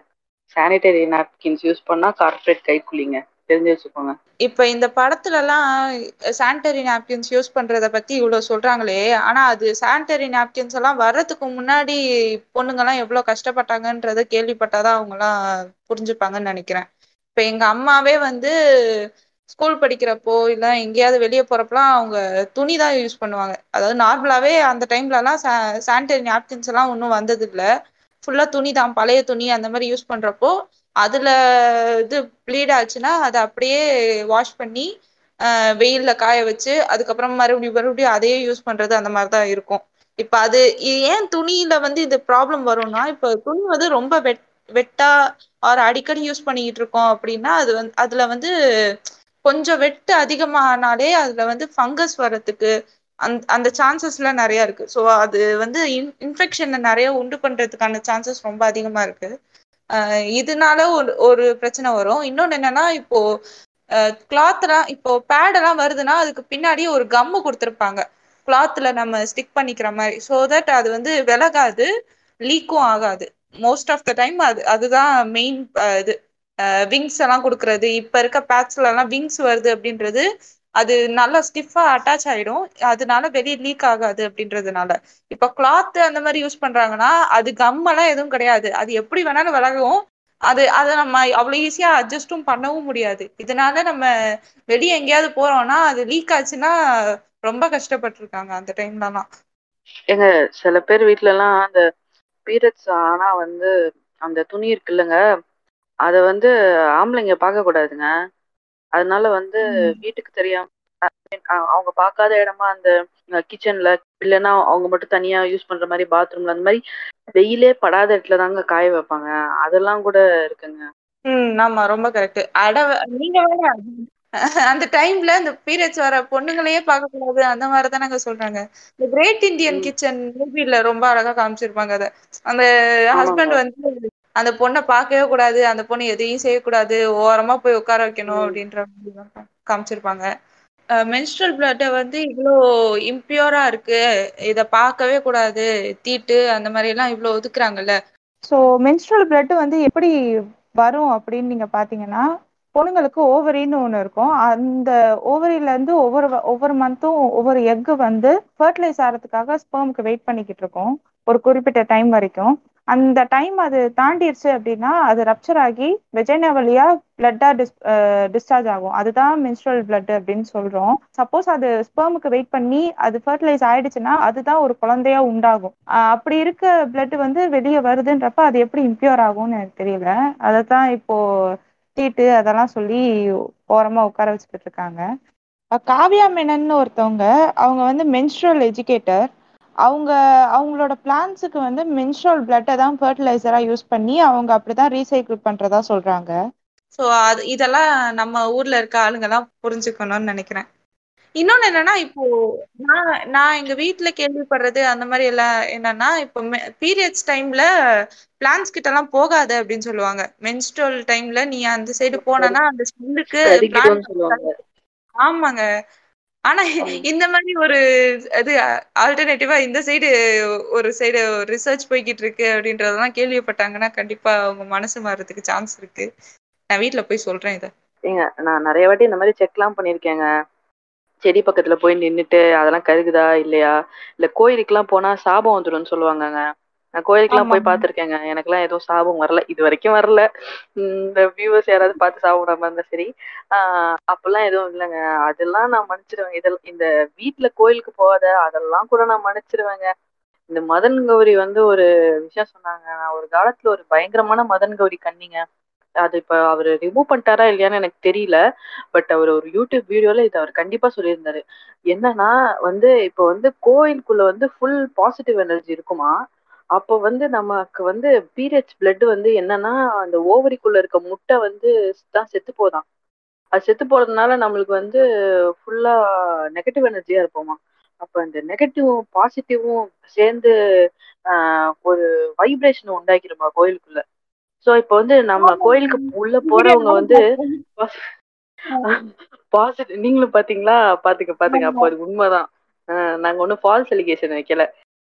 சானிட்டரி நாப்கின்ஸ் யூஸ் பண்ணா கார்ப்பரேட் கைக்குள்ளிங்க தெரிஞ்சு வச்சுக்கோங்க. இப்ப இந்த படத்துல எல்லாம் சானிட்டரி நாப்கின்ஸ் யூஸ் பண்றத பத்தி இவ்வளவு சொல்றாங்களே ஆனா அது சானிட்டரி நாப்கின்ஸ் எல்லாம் வர்றதுக்கு முன்னாடி பொண்ணுங்க எல்லாம் எவ்வளவு கஷ்டப்பட்டாங்கன்றத கேள்விப்பட்டாதான் அவங்க எல்லாம் புரிஞ்சுப்பாங்கன்னு நினைக்கிறேன். இப்ப எங்க அம்மாவே வந்து ஸ்கூல் படிக்கிறப்போ இல்ல எங்கேயாவது வெளியே போறப்பலாம் அவங்க துணி தான் யூஸ் பண்ணுவாங்க. அதாவது நார்மலாவே அந்த டைம்ல எல்லாம் சானிட்டரி நாப்கின்ஸ் எல்லாம் ஒன்றும் வந்தது இல்லை ஃபுல்லா துணி தான் பழைய துணி அந்த மாதிரி யூஸ் பண்றப்போ அதுல இது ப்ளீட் ஆச்சுன்னா அதை அப்படியே வாஷ் பண்ணி ஆஹ் வெயில்ல காய வச்சு அதுக்கப்புறம் மறுபடியும் மறுபடியும் அதையே யூஸ் பண்றது அந்த மாதிரி தான் இருக்கும். இப்ப அது ஏன் துணியில வந்து இது ப்ராப்ளம் வரும்னா இப்ப துணி வந்து ரொம்ப வெட் வெட்டா ஆர் அடிக்கடி யூஸ் பண்ணிக்கிட்டு இருக்கோம் அப்படின்னா அது வந்து அதுல வந்து கொஞ்சம் வெட்டு அதிகமானாலே அதுல வந்து ஃபங்கஸ் வர்றதுக்கு அந்த அந்த சான்சஸ்லாம் நிறைய இருக்கு. ஸோ அது வந்து இன் இன்ஃபெக்ஷனை நிறைய உண்டு பண்றதுக்கான சான்சஸ் ரொம்ப அதிகமா இருக்கு. இதனால ஒரு ஒரு பிரச்சனை வரும். இன்னொன்னு என்னன்னா இப்போ கிளாத்லாம் இப்போ பேடெல்லாம் வருதுன்னா அதுக்கு பின்னாடி ஒரு கம்மு கொடுத்துருப்பாங்க. கிளாத்ல நம்ம ஸ்டிக் பண்ணிக்கிற மாதிரி. ஸோ தட் அது வந்து விலகாது லீக்கும் ஆகாது. மோஸ்ட் ஆஃப் த டைம் அது அதுதான் மெயின் இது. விங்ஸ் எல்லாம் கொடுக்கறது இப்ப இருக்க பேட்ச்ல எல்லாம் விங்ஸ் வருது அப்படின்றது அது நல்லா ஸ்டிஃபா அட்டாச் ஆயிடும். அதனால வெளியே லீக் ஆகாது அப்படின்றதுனால. இப்ப கிளாத் அந்த மாதிரி யூஸ் பண்றாங்கன்னா அது கம்மெல்லாம் எதுவும் கிடையாது. அது எப்படி வேணாலும் விலகும். அது அதை நம்ம அவ்வளோ ஈஸியா அட்ஜஸ்டும் பண்ணவும் முடியாது. இதனால நம்ம வெளியே எங்கேயாவது போறோம்னா அது லீக் ஆச்சுன்னா ரொம்ப கஷ்டப்பட்டிருக்காங்க அந்த டைம்லலாம் எங்க சில பேர் வீட்ல எல்லாம் அந்த பீரியட்ஸ் ஆனா வந்து அந்த துணி இருக்குல்லங்க. அதை வந்து ஆம்பளைங்க பார்க்க கூடாதுங்க அதனால வந்து வீட்டுக்கு தெரியாம அவங்க பார்க்காத இடமா அந்த கிச்சன்ல இல்லைன்னா அவங்க மட்டும் தனியா யூஸ் பண்ற மாதிரி பாத்ரூம்ல அந்த மாதிரி வெயிலே படாத இடத்துல தாங்க காய வைப்பாங்க. அதெல்லாம் கூட இருக்குங்க. ம் ஆமா ரொம்ப கரெக்ட் அட நீங்க வேற அந்த டைம்ல இந்த பீரியட்ஸ் வர பொண்ணுங்களையே பார்க்க கூடாது அந்த மாதிரி தானங்க சொல்றாங்க. இந்த கிரேட் இந்தியன். கிச்சன் மூவில ரொம்ப அழகா காமிச்சிருப்பாங்க அத. அந்த. ஹஸ்பண்ட் வந்து அந்த பொண்ணை பார்க்கவே கூடாது அந்த பொண்ணு எதையும் செய்யக்கூடாது ஓரமா போய் உட்கார வைக்கணும். அப்படின்ற மாதிரி காமிச்சிருப்பாங்க. மென்ஸ்ட்ரல் பிளட்டை வந்து இவ்வளோ இம்பியூரா இருக்கு இத பார்க்கவே கூடாது தீட்டு அந்த மாதிரி எல்லாம் இவ்வளோ ஒதுக்குறாங்கல்ல. ஸோ மென்ஸ்ட்ரல் பிளட் வந்து எப்படி வரும் அப்படின்னு நீங்க பாத்தீங்கன்னா பொண்ணுங்களுக்கு ஓவரின்னு ஒன்று இருக்கும். அந்த ஓவரியில இருந்து ஒவ்வொரு ஒவ்வொரு மந்த்தும் ஒவ்வொரு எக்கு வந்து ஃபர்டிலைஸ் ஆகிறதுக்காக ஸ்பெர்முக்கு வெயிட் பண்ணிக்கிட்டு இருக்கோம். ஒரு குறிப்பிட்ட டைம் வரைக்கும். அந்த டைம் அது தாண்டிடுச்சு அப்படின்னா அது ரப்சர் ஆகி வெஜைனா வழியா பிளட்டா டிஸ் டிஸ்சார்ஜ் ஆகும். அதுதான் மென்ஸ்ட்ரல் பிளட் அப்படின்னு சொல்றோம். சப்போஸ் அது ஸ்பெர்முக்கு வெயிட் பண்ணி அது ஃபர்டிலைஸ் ஆயிடுச்சுன்னா அதுதான் ஒரு குழந்தையா உண்டாகும். அப்படி இருக்க பிளட் வந்து வெளியே வருதுன்றப்ப அது எப்படி இம்பியூர் ஆகும்னு எனக்கு தெரியல. அதை தான் இப்போ தீட்டு அதெல்லாம் சொல்லி ஓரமா உட்கார வச்சுக்கிட்டு இருக்காங்க. காவியா காவ்யா மேனன்னு ஒருத்தவங்க அவங்க வந்து மென்ஸ்ட்ரல் எஜுகேட்டர் அவங்க அவங்களோட பிளான்ஸுக்கு வந்து மென்ஸ்ட்ரல் பிளட்டை தான் ஃபர்டிலைசரா யூஸ் பண்ணி அவங்க அப்படிதான் ரீசைக்கிள் பண்றதா சொல்றாங்க. ஸோ அது இதெல்லாம் நம்ம ஊர்ல இருக்க ஆளுங்கெல்லாம் புரிஞ்சுக்கணும்னு நினைக்கிறேன். இன்னொன்னு என்னன்னா இப்போ நான் நான் எங்க வீட்ல கேள்விப்படுறது அந்த மாதிரி எல்லாம் என்னன்னா இப்போ பீரியட்ஸ் டைம்ல பிளான்ஸ் கிட்ட எல்லாம் போகாத அப்படின்னு சொல்லுவாங்க. மென்ஸ்ட்ரல் டைம்ல நீ அந்த சைடு போனனா அந்த ஸ்மெல்லுக்கு ஆமாங்க. ஆனா இந்த மாதிரி ஒரு இது ஆல்டர்னேட்டிவா இந்த சைடு ஒரு சைடு ரிசர்ச் போய்கிட்டு இருக்கு அப்படின்றதெல்லாம் கேள்விப்பட்டாங்கன்னா கண்டிப்பா அவங்க மனசு மாறதுக்கு சான்ஸ் இருக்கு. நான் வீட்ல போய் சொல்றேன் இத. ஏங்க நான் நிறைய வாட்டி இந்த மாதிரி செக்லாம் பண்ணியிருக்கேங்க. செடி பக்கத்துல போய் நின்னுட்டு அதெல்லாம் கருகுதா இல்லையா? இல்ல கோயிலுக்குலாம் போனா சாபம் வந்துரும்னு சொல்லுவாங்கங்க. நான் கோயிலுக்குலாம் போய். பார்த்திருக்கேங்க. எனக்கெல்லாம் எதுவும் சாபம் வரல. இது வரைக்கும் வரல. இந்த வியூவர்ஸ் யாராவது பார்த்து சாபம் விடாம இருந்தா சரி. ஆஹ் அப்பெல்லாம் எதுவும் இல்லைங்க. அதெல்லாம் நான் மன்னிச்சிடுவேன் இதெல்லாம் இந்த வீட்ல கோயிலுக்கு போகாத அதெல்லாம் கூட நான் மன்னிச்சிடுவேங்க இந்த மதன் கௌரி வந்து ஒரு விஷயம் சொன்னாங்க. நான் ஒரு காலத்துல ஒரு பயங்கரமான மதன் கௌரி கண்ணிங்க. அது இப்ப அவரு ரிமூவ் பண்ணிட்டாரா இல்லையான்னு எனக்கு தெரியல. பட் அவர் ஒரு யூடியூப் வீடியோல இதை அவர் கண்டிப்பா சொல்லியிருந்தாரு. என்னன்னா வந்து இப்போ வந்து கோயிலுக்குள்ள வந்து ஃபுல் பாசிட்டிவ் எனர்ஜி இருக்குமா? அப்போ வந்து நமக்கு வந்து பீரியட்ஸ் பிளட் வந்து என்னன்னா அந்த ஓவரிக்குள்ள இருக்க முட்டை வந்து தான் செத்து போதாம் அது செத்து போறதுனால நம்மளுக்கு வந்து ஃபுல்லா நெகட்டிவ் எனர்ஜியா இருப்போமா? அப்ப அந்த நெகட்டிவும் பாசிட்டிவும் சேர்ந்து ஆஹ் ஒரு வைப்ரேஷன் உண்டாக்கிருமா கோயிலுக்குள்ள? சோ இப்போ வந்து நம்ம கோயிலுக்கு உள்ள போறவங்க வந்து பாசிட்டிவ் நீங்களும் பாத்தீங்களா? பாத்துக்க பாத்துங்க அப்போ அது உண்மைதான். நாங்க ஒன்றும் ஃபால்ஸ் எலிகேஷன் வைக்கல.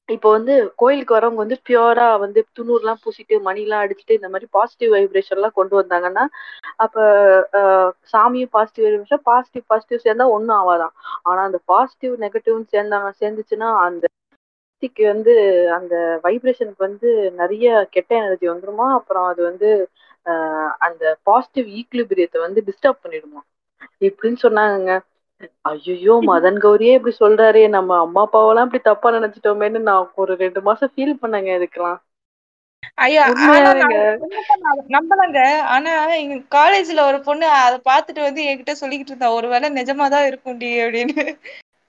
இப்போ வந்து கோயிலுக்கு வரவங்க வந்து பியூரா வந்து துணூர்லாம் பூசிட்டு மணிலாம் அடிச்சுட்டு இந்த மாதிரி பாசிட்டிவ் வைப்ரேஷன் எல்லாம் கொண்டு வந்தாங்கன்னா அப்ப சாமியும் பாசிட்டிவ் வைப்ரேஷன் பாசிட்டிவ் பாசிட்டிவ் சேர்ந்தா ஒன்றும் ஆகாதான் ஆனா அந்த பாசிட்டிவ் நெகட்டிவ் சேர்ந்தாங்க சேர்ந்துச்சுன்னா அந்த சக்திக்கு வந்து அந்த வைப்ரேஷனுக்கு வந்து நிறைய கெட்ட எனர்ஜி வந்துருமா? அப்புறம் அது வந்து அந்த பாசிட்டிவ் ஈக்லிபிரியத்தை வந்து டிஸ்டர்ப் பண்ணிடுமா? இப்படின்னு சொன்னாங்கங்க. ஐயோ மதன் கௌரியே இப்படி சொல்றாரே. நம்ம அம்மா அப்பாவெல்லாம் இப்படி தப்பா நினைச்சிட்டோமேன்னு நான் ஒரு ரெண்டு மாசம் ஃபீல் பண்ணேங்க இதுக்கெல்லாம் நம்பலங்க. ஆனா எங்க காலேஜ்ல ஒரு பொண்ணு அதை பார்த்துட்டு வந்து என்கிட்ட சொல்லிக்கிட்டு இருந்தா ஒருவேளை நிஜமாதான் இருக்கும்டி அப்படின்னு.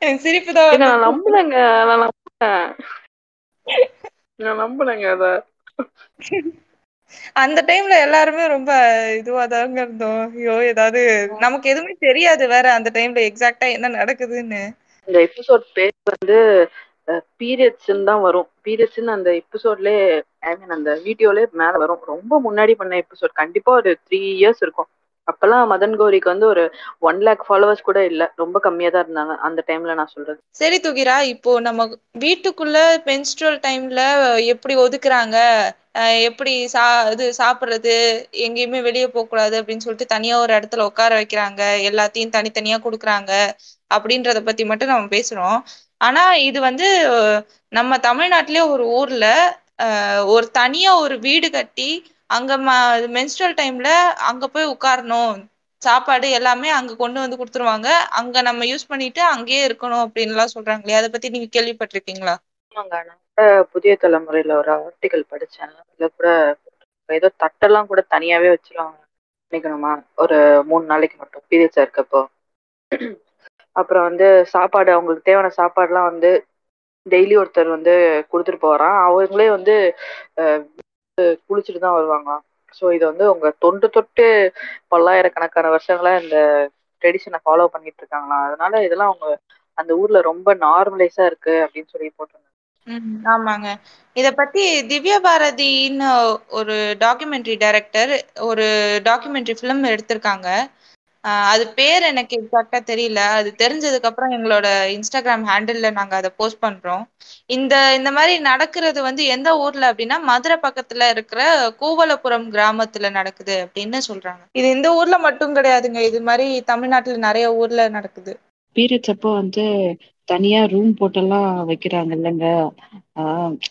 எனக்கு சிரிப்பு தான் நான் நம்பலங்க நான் நம்புனேங்க அத. அந்த டைம்ல எல்லாருமே ரொம்ப இதுவா தாங்க இருந்தோம். ஐயோ ஏதாவது நமக்கு எதுவுமே தெரியாது வேற அந்த டைம்ல எக்ஸாக்ட்டா என்ன நடக்குதுன்னு. இந்த எபிசோட் பேர் வந்து பீரியட்ஸ்ன்னு தான் வரும். பீரியட்ஸ்ன்னு அந்த எபிசோட்லயே ஐ மீன் அந்த வீடியோலே மேல வரும். ரொம்ப முன்னாடி பண்ண எபிசோட் கண்டிப்பா ஒரு த்ரீ இயர்ஸ் இருக்கும். அப்பெல்லாம் மதன் கௌரிக்கு வந்து ஒரு ஒன் லேக் ஃபாலோவர்ஸ் கூட இல்ல. ரொம்ப கம்மியா தான் இருந்தாங்க அந்த டைம்ல நான் சொல்றது. சரி துகிரா இப்போ நம்ம வீட்டுக்குள்ள பென்ஸ்ட்ரல் டைம்ல எப்படி ஒதுக்குறாங்க? எப்படி சா இது சாப்பிட்றது எங்கேயுமே வெளியே போகக்கூடாது அப்படின்னு சொல்லிட்டு தனியா ஒரு இடத்துல உட்கார வைக்கிறாங்க. எல்லாத்தையும் தனித்தனியா கொடுக்குறாங்க அப்படின்றத பத்தி மட்டும் நம்ம பேசுறோம். ஆனா இது வந்து நம்ம தமிழ்நாட்டிலே ஒரு ஊர்ல ஒரு தனியா ஒரு வீடு கட்டி அங்க மென்ஸ்ட்ரல் டைம்ல அங்க போய் உட்காரணும். சாப்பாடு எல்லாமே அங்க கொண்டு வந்து கொடுத்துருவாங்க. அங்க நம்ம யூஸ் பண்ணிட்டு அங்கேயே இருக்கணும் அப்படின்லாம் சொல்றாங்களே அதை பத்தி நீங்க கேள்விப்பட்டிருக்கீங்களா? ஆமாங்க புதிய தலைமுறையில ஒரு ஆர்டிகல் படிச்சேன். அதுல கூட ஏதோ தட்டெல்லாம் கூட தனியாவே வச்சிருவாங்க. நினைக்கணுமா? ஒரு மூணு நாளைக்கு மட்டும் பீரியட்ஸா இருக்கப்போ. அப்புறம் வந்து சாப்பாடு அவங்களுக்கு தேவையான சாப்பாடுலாம் வந்து டெய்லி ஒருத்தர் வந்து கொடுத்துட்டு போறான். அவங்களே வந்து குளிச்சுட்டு தான் வருவாங்களாம் ஸோ இது வந்து உங்க தொன்று தொட்டு பல்லாயிரக்கணக்கான வருஷங்களா இந்த ட்ரெடிஷனை ஃபாலோ பண்ணிட்டு இருக்காங்களாம் அதனால இதெல்லாம் அவங்க அந்த ஊர்ல ரொம்ப நார்மலைஸா இருக்கு அப்படின்னு சொல்லி போட்டிருந்தாங்க. ம், ஆமாங்க. இத பத்தி திவ்யா பாரதின்னு ஒரு டாக்குமெண்ட்ரி டைரக்டர் ஒரு டாக்குமெண்ட்ரி ஃபிலிம் எடுத்திருக்காங்க. அது பேர் எனக்கு எக்ஸாக்டா தெரியல. அது தெரிஞ்சதுக்கு அப்புறம் எங்களோட இன்ஸ்டாகிராம் ஹேண்டில்ல நாங்க அதை போஸ்ட் பண்றோம். இந்த இந்த மாதிரி நடக்கிறது வந்து எந்த ஊர்ல அப்படின்னா மதுரை பக்கத்துல இருக்கிற கூவலபுரம் கிராமத்துல நடக்குது அப்படின்னு சொல்றாங்க. இது இந்த ஊர்ல மட்டும் கிடையாதுங்க. இது மாதிரி தமிழ்நாட்டுல நிறைய ஊர்ல நடக்குது. பீரியட்ஸ் அப்போ வந்து தனியா ரூம் போட்டெல்லாம் வைக்கிறாங்க இல்லைங்க.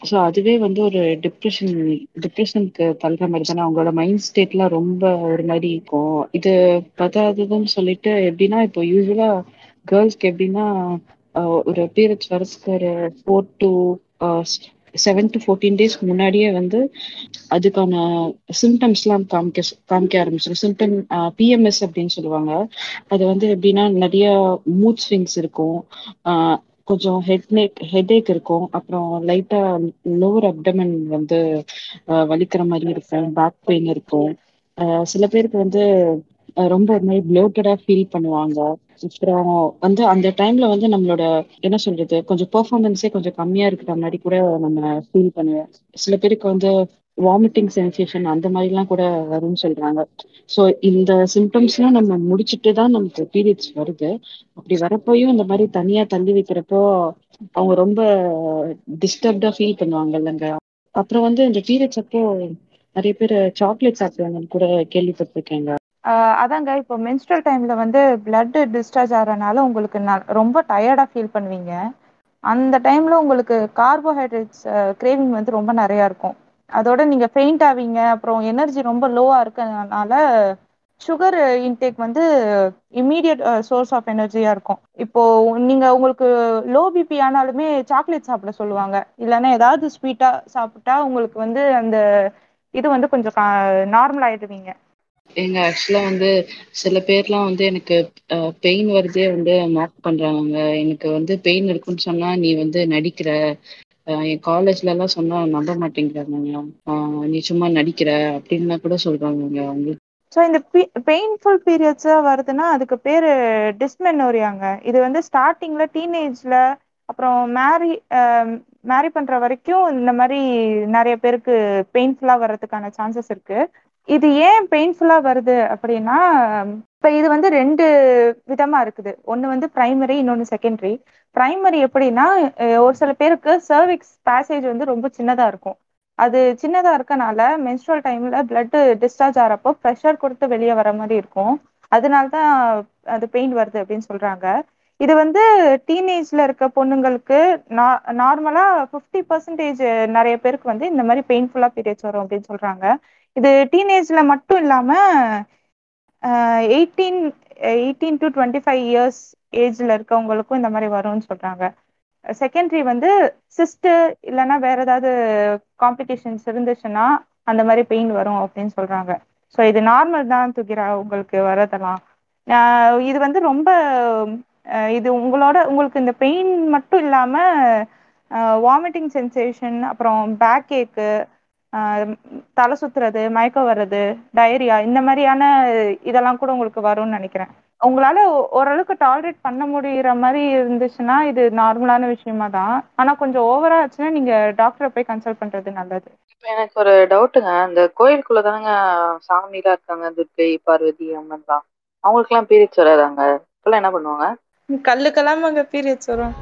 ஸோ அதுவே வந்து ஒரு டிப்ரெஷன் டிப்ரெஷனுக்கு தள்ளுற மாதிரி தானே. அவங்களோட மைண்ட் ஸ்டேட்லாம் ரொம்ப ஒரு மாதிரி இருக்கும். இது பத்தாததுன்னு சொல்லிட்டு எப்படின்னா இப்போ யூஸ்வலா கேர்ள்ஸ்க்கு எப்படின்னா ஒரு பீரியட்ஸ் வரதுக்கு ஒரு four to seven to fourteen டேஸ்க்கு முன்னாடியே வந்து அதுக்கான சிம்டம்ஸ்லாம் காமிக்க காமிக்க ஆரம்பிச்சிடும் சிம்டம் பிஎம்எஸ் அப்படின்னு சொல்லுவாங்க. அது வந்து எப்படின்னா நிறைய மூட் ஸ்விங்ஸ் இருக்கும். கொஞ்சம் ஹெட்னேக் ஹெட்ஏக் இருக்கும். அப்புறம் லைட்டா லோவர் அப்டமன் வந்து வலிக்கிற மாதிரி இருக்கும். பேக் பெயின் இருக்கும். சில பேருக்கு வந்து ரொம்ப ஒரு மாதிரி ப்ளோட்டடா ஃபீல் பண்ணுவாங்க. அப்புறம் வந்து அந்த டைம்ல வந்து நம்மளோட என்ன சொல்றது கொஞ்சம் பெர்ஃபார்மன்ஸே கொஞ்சம் கம்மியா இருக்கிற மாதிரி கூட நம்ம ஃபீல் பண்ணுவோம். சில பேருக்கு வந்து வாமிட்டிங் சென்சேஷன் அந்த மாதிரிலாம் கூட வரும்னு சொல்றாங்க. ஸோ இந்த சிம்டம்ஸ்லாம் நம்ம முடிச்சுட்டு தான் நமக்கு பீரியட்ஸ் வருது. அப்படி வரப்போயும் இந்த மாதிரி தனியா தள்ளி வைக்கிறப்போ அவங்க ரொம்ப டிஸ்டர்ப்டா ஃபீல் பண்ணுவாங்க இல்லைங்க. அப்புறம் வந்து இந்த பீரியட்ஸ் அப்போ நிறைய பேர் சாக்லேட் சாப்பிடுவாங்கன்னு கூட கேள்விப்பட்டிருக்கேங்க. அதாங்க இப்போ மென்ஸ்ட்ரல் டைம்ல வந்து பிளட் டிஸ்சார்ஜ் ஆகிறனால உங்களுக்கு ந- ரொம்ப டயர்டா ஃபீல் பண்ணுவீங்க. அந்த டைம்ல உங்களுக்கு கார்போஹைட்ரேட்ஸ் கிரேவிங் வந்து ரொம்ப நிறையா இருக்கும். அதோட நீங்க ஃபெயிண்ட் ஆவீங்க அப்புறம் எனர்ஜி ரொம்ப லோவா இருக்கிறதுனால சுகர் இன்டேக் வந்து இம்மீடியட் சோர்ஸ் ஆஃப் எனர்ஜியா இருக்கும். இப்போ நீங்க உங்களுக்கு லோ பிபி ஆனாலுமே சாக்லேட் சாப்பிட சொல்லுவாங்க. இல்லைன்னா ஏதாவது ஸ்வீட்டா சாப்பிட்டா உங்களுக்கு வந்து அந்த இது வந்து கொஞ்சம் நார்மல் ஆயிடுவீங்க. எங்க ஆக்சுவலா வந்து சில பேர்லாம் வந்து எனக்கு பெயின் வருதே வந்து மார்க் பண்றாங்க. எனக்கு வந்து பெயின் இருக்குன்னு சொன்னா நீ வந்து நடிக்கிற என் காலேஜ்ல எல்லாம் சொன்னா நம்ப மாட்டேங்கிறாங்க நீ சும்மா நடிக்கிற அப்படின்லாம் கூட சொல்றாங்க அவங்க. ஸோ இந்த பெயின்ஃபுல் பீரியட்ஸா வருதுன்னா அதுக்கு பேரு டிஸ்மெனோரியாங்க இது வந்து ஸ்டார்டிங்ல டீனேஜ்ல அப்புறம் மேரி மேரி பண்ற வரைக்கும் இந்த மாதிரி நிறைய பேருக்கு பெயின்ஃபுல்லா வர்றதுக்கான சான்சஸ் இருக்கு. இது ஏன் பெயின்ஃபுல்லா வருது அப்படின்னா இப்ப இது வந்து ரெண்டு விதமா இருக்குது. ஒன்னு வந்து பிரைமரி இன்னொன்னு செகண்டரி பிரைமரி எப்படின்னா ஒரு சில பேருக்கு சர்விக்ஸ் பேசேஜ் வந்து ரொம்ப சின்னதா இருக்கும். அது சின்னதா இருக்கனால மென்ஸ்ட்ரல் டைம்ல பிளட் டிஸ்சார்ஜ் ஆகிறப்போ ப்ரெஷர் கொடுத்து வெளியே வர மாதிரி இருக்கும். அதனால தான் அது பெயின் வருது அப்படின்னு சொல்றாங்க. இது வந்து டீனேஜ்ல இருக்க பொண்ணுங்களுக்கு நார்மலா ஃபிஃப்டி பர்சன்டேஜ் நிறைய பேருக்கு வந்து இந்த மாதிரி பெயின்ஃபுல்லா பீரியட்ஸ் வரும் அப்படின்னு சொல்றாங்க. இது டீனேஜ்ல மட்டும் இல்லாம eighteen eighteen to twenty five years ஏஜ்ல இருக்கவங்களுக்கும் இந்த மாதிரி வரும்னு சொல்றாங்க. செகண்டரி வந்து சிஸ்ட் இல்லைன்னா வேற ஏதாவது காம்ப்ளிகேஷன்ஸ் இருந்துச்சுன்னா அந்த மாதிரி பெயின் வரும் அப்படின்னு சொல்றாங்க. ஸோ இது நார்மல் தான் துகிரா உங்களுக்கு வரதெல்லாம் இது வந்து ரொம்ப இது உங்களோட உங்களுக்கு இந்த பெயின் மட்டும் இல்லாம வாமிட்டிங் சென்சேஷன் அப்புறம் பேக் ஏக்கு தலை சுத்துறது மயக்கம் வர்றது டயரியா இந்த மாதிரியான இதெல்லாம் கூட உங்களுக்கு வரும்னு நினைக்கிறேன். உங்களால ஓரளவுக்கு டாலரேட் பண்ண முடியற மாதிரி இருந்துச்சுன்னா இது நார்மலான விஷயமா தான். ஆனா கொஞ்சம் ஓவரா ஆச்சுன்னா நீங்க டாக்டரை போய் கன்சல்ட் பண்றது நல்லது. எனக்கு ஒரு டவுட்டுங்க அந்த கோயிலுக்குள்ள தானங்க சாமிலாம் இருக்காங்க துர்க்கை பார்வதி அம்மன்லாம். அவங்களுக்குலாம் பீரியட்ஸ் வராதாங்க? இப்பெல்லாம் என்ன பண்ணுவாங்க? கல்லுக்கெல்லாம் அங்க பீரியட்ஸ் வரும்.